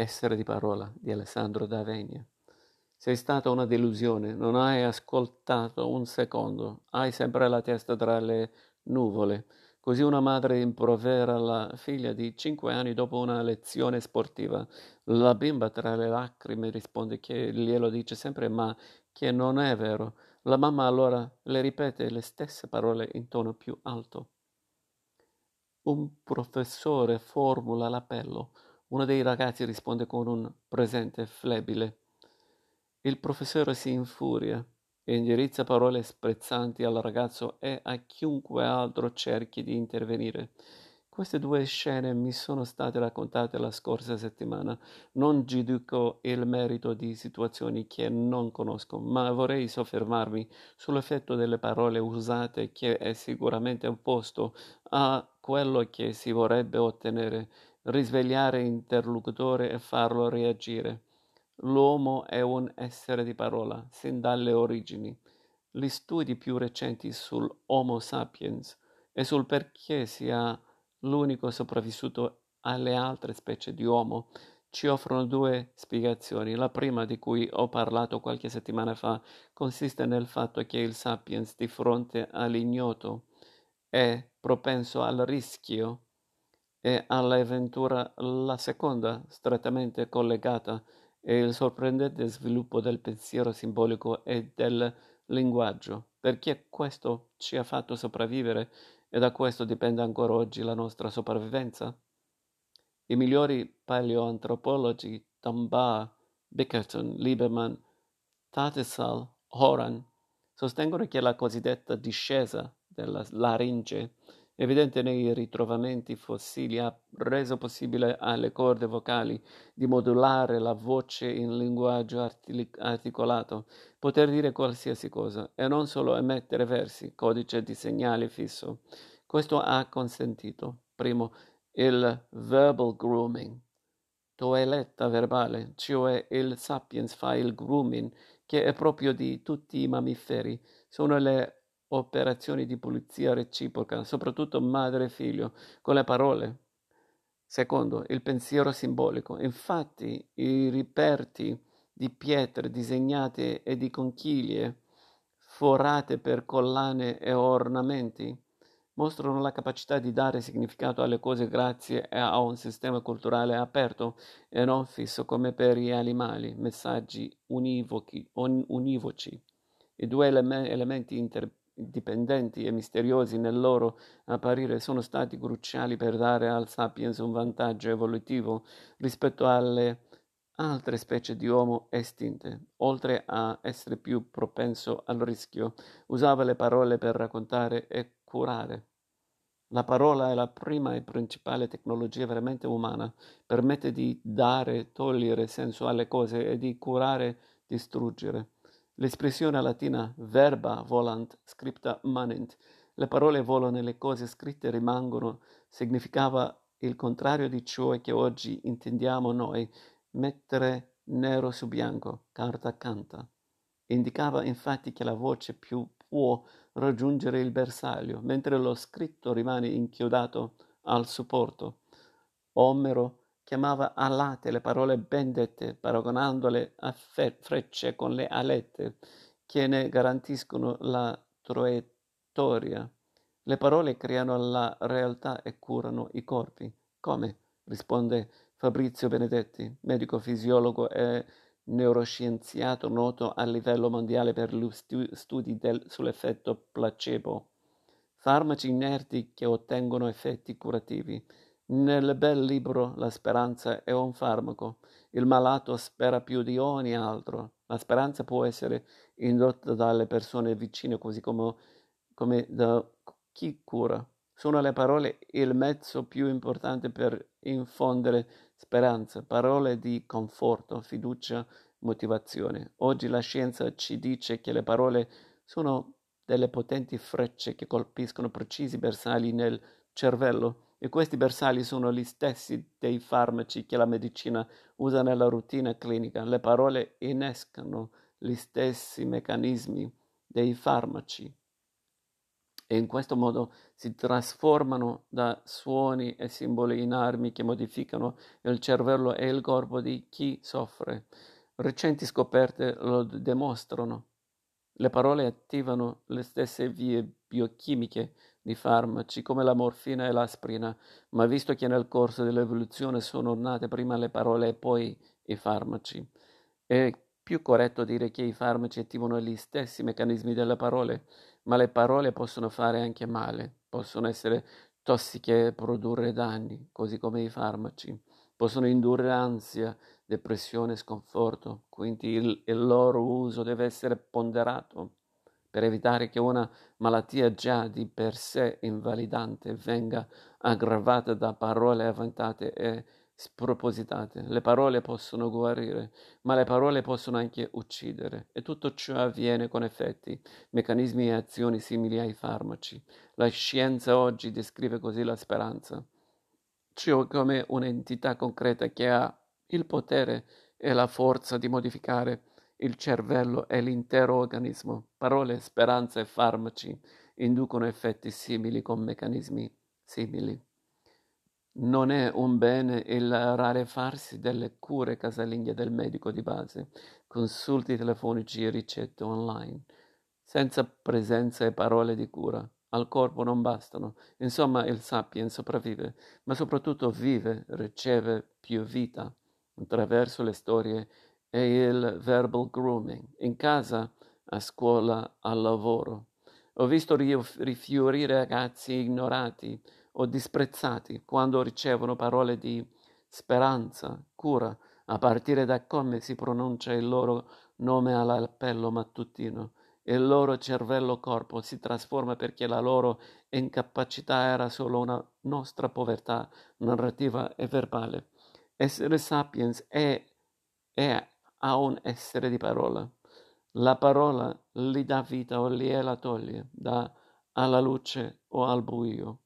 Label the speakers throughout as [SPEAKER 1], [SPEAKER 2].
[SPEAKER 1] Essere di parola di Alessandro D'Avenia. Sei stata una delusione, non hai ascoltato un secondo, hai sempre la testa tra le nuvole. Così una madre improvera la figlia di cinque anni dopo una lezione sportiva. La bimba tra le lacrime risponde che glielo dice sempre ma che non è vero. La mamma allora le ripete le stesse parole in tono più alto. Un professore formula l'appello. Uno dei ragazzi risponde con un presente flebile. Il professore si infuria e indirizza parole sprezzanti al ragazzo e a chiunque altro cerchi di intervenire. Queste due scene mi sono state raccontate la scorsa settimana. Non giudico il merito di situazioni che non conosco, ma vorrei soffermarmi sull'effetto delle parole usate che è sicuramente opposto a quello che si vorrebbe ottenere risvegliare l'interlocutore e farlo reagire. L'uomo è un essere di parola, sin dalle origini. Gli studi più recenti sull'Homo sapiens e sul perché sia l'unico sopravvissuto alle altre specie di uomo ci offrono due spiegazioni. La prima, di cui ho parlato qualche settimana fa, consiste nel fatto che il sapiens di fronte all'ignoto è propenso al rischio e all'avventura la seconda, strettamente collegata, è il sorprendente sviluppo del pensiero simbolico e del linguaggio, perché questo ci ha fatto sopravvivere e da questo dipende ancora oggi la nostra sopravvivenza. I migliori paleoantropologi, Tombaugh, Bickerton, Lieberman, Tattersall, Horan, sostengono che la cosiddetta discesa della laringe evidente nei ritrovamenti fossili, ha reso possibile alle corde vocali di modulare la voce in linguaggio articolato, poter dire qualsiasi cosa e non solo emettere versi, codice di segnale fisso. Questo ha consentito, primo, il verbal grooming, toeletta verbale, cioè il sapiens fa il grooming, che è proprio di tutti i mammiferi, sono le operazioni di pulizia reciproca, soprattutto madre e figlio, con le parole. Secondo, il pensiero simbolico. Infatti, i riperti di pietre disegnate e di conchiglie forate per collane e ornamenti mostrano la capacità di dare significato alle cose grazie a un sistema culturale aperto e non fisso come per gli animali, messaggi univoci. univoci. I due ele- elementi inter- dipendenti e misteriosi nel loro apparire sono stati cruciali per dare al sapiens un vantaggio evolutivo rispetto alle altre specie di uomo estinte. Oltre a essere più propenso al rischio, usava le parole per raccontare e curare. La parola è la prima e principale tecnologia veramente umana, permette di dare, togliere senso alle cose e di curare, distruggere. L'espressione latina verba volant scripta manent, le parole volano e le cose scritte rimangono, significava il contrario di ciò che oggi intendiamo noi, mettere nero su bianco, carta canta. Indicava infatti che la voce più può raggiungere il bersaglio, mentre lo scritto rimane inchiodato al supporto. Omero chiamava alate le parole ben dette, paragonandole a fe- frecce con le alette che ne garantiscono la traiettoria. Le parole creano la realtà e curano i corpi. Come? risponde Fabrizio Benedetti, medico fisiologo e neuroscienziato noto a livello mondiale per gli studi del, sull'effetto placebo. Farmaci inerti che ottengono effetti curativi nel bel libro La speranza è un farmaco. Il malato spera più di ogni altro. La speranza può essere indotta dalle persone vicine, così come, come da chi cura. Sono le parole il mezzo più importante per infondere speranza, parole di conforto, fiducia, motivazione. Oggi la scienza ci dice che le parole sono delle potenti frecce che colpiscono precisi bersagli nel cervello e questi bersagli sono gli stessi dei farmaci che la medicina usa nella routine clinica. Le parole innescano gli stessi meccanismi dei farmaci. e in questo modo si trasformano da suoni e simboli in armi che modificano il cervello e il corpo di chi soffre. Recenti scoperte lo dimostrano. Le parole attivano le stesse vie biochimiche di farmaci come la morfina e l'aspirina, ma visto che nel corso dell'evoluzione sono nate prima le parole e poi i farmaci, è più corretto dire che i farmaci attivano gli stessi meccanismi delle parole? Ma le parole possono fare anche male, possono essere tossiche e produrre danni, così come i farmaci, possono indurre ansia, depressione, sconforto, quindi il, il loro uso deve essere ponderato per evitare che una malattia già di per sé invalidante venga aggravata da parole avventate e spropositate. Le parole possono guarire, ma le parole possono anche uccidere e tutto ciò avviene con effetti, meccanismi e azioni simili ai farmaci. La scienza oggi descrive così la speranza, ciò come un'entità concreta che ha il potere e la forza di modificare il cervello e l'intero organismo. Parole, speranza e farmaci inducono effetti simili con meccanismi simili. Non è un bene il rarefarsi delle cure casalinghe del medico di base, consulti telefonici e ricette online, senza presenza e parole di cura. Al corpo non bastano. Insomma, il sapiens sopravvive, ma soprattutto vive, riceve più vita attraverso le storie e il verbal grooming, in casa, a scuola, al lavoro. Ho visto rifiorire ragazzi ignorati, o disprezzati quando ricevono parole di speranza, cura, a partire da come si pronuncia il loro nome all'appello mattutino. Il loro cervello-corpo si trasforma perché la loro incapacità era solo una nostra povertà narrativa e verbale. Essere sapiens è, è a un essere di parola. La parola li dà vita o gliela toglie, dà alla luce o al buio.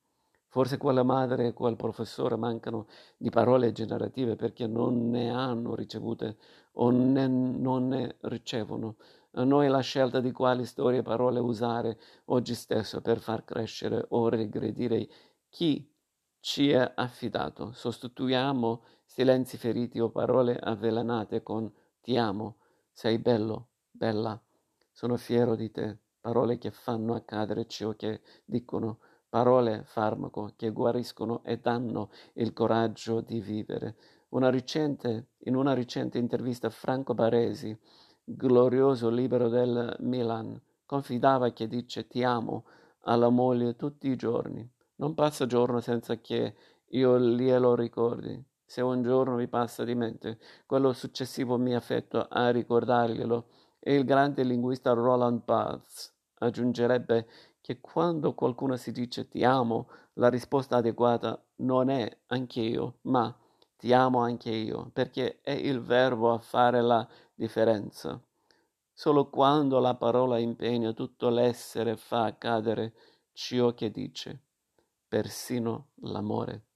[SPEAKER 1] Forse quella madre e quel professore mancano di parole generative perché non ne hanno ricevute o ne, non ne ricevono. A noi la scelta di quali storie e parole usare oggi stesso per far crescere o regredire chi ci è affidato. Sostituiamo silenzi feriti o parole avvelenate con ti amo, sei bello, bella, sono fiero di te, parole che fanno accadere ciò che dicono parole farmaco che guariscono e danno il coraggio di vivere. Una recente, in una recente intervista Franco Baresi, glorioso libero del Milan, confidava che dice ti amo alla moglie tutti i giorni. Non passa giorno senza che io glielo ricordi. Se un giorno mi passa di mente, quello successivo mi affetto a ricordarglielo. E il grande linguista Roland Barthes aggiungerebbe che quando qualcuno si dice ti amo, la risposta adeguata non è anche io, ma ti amo anche io, perché è il verbo a fare la differenza. Solo quando la parola impegna tutto l'essere fa accadere ciò che dice, persino l'amore.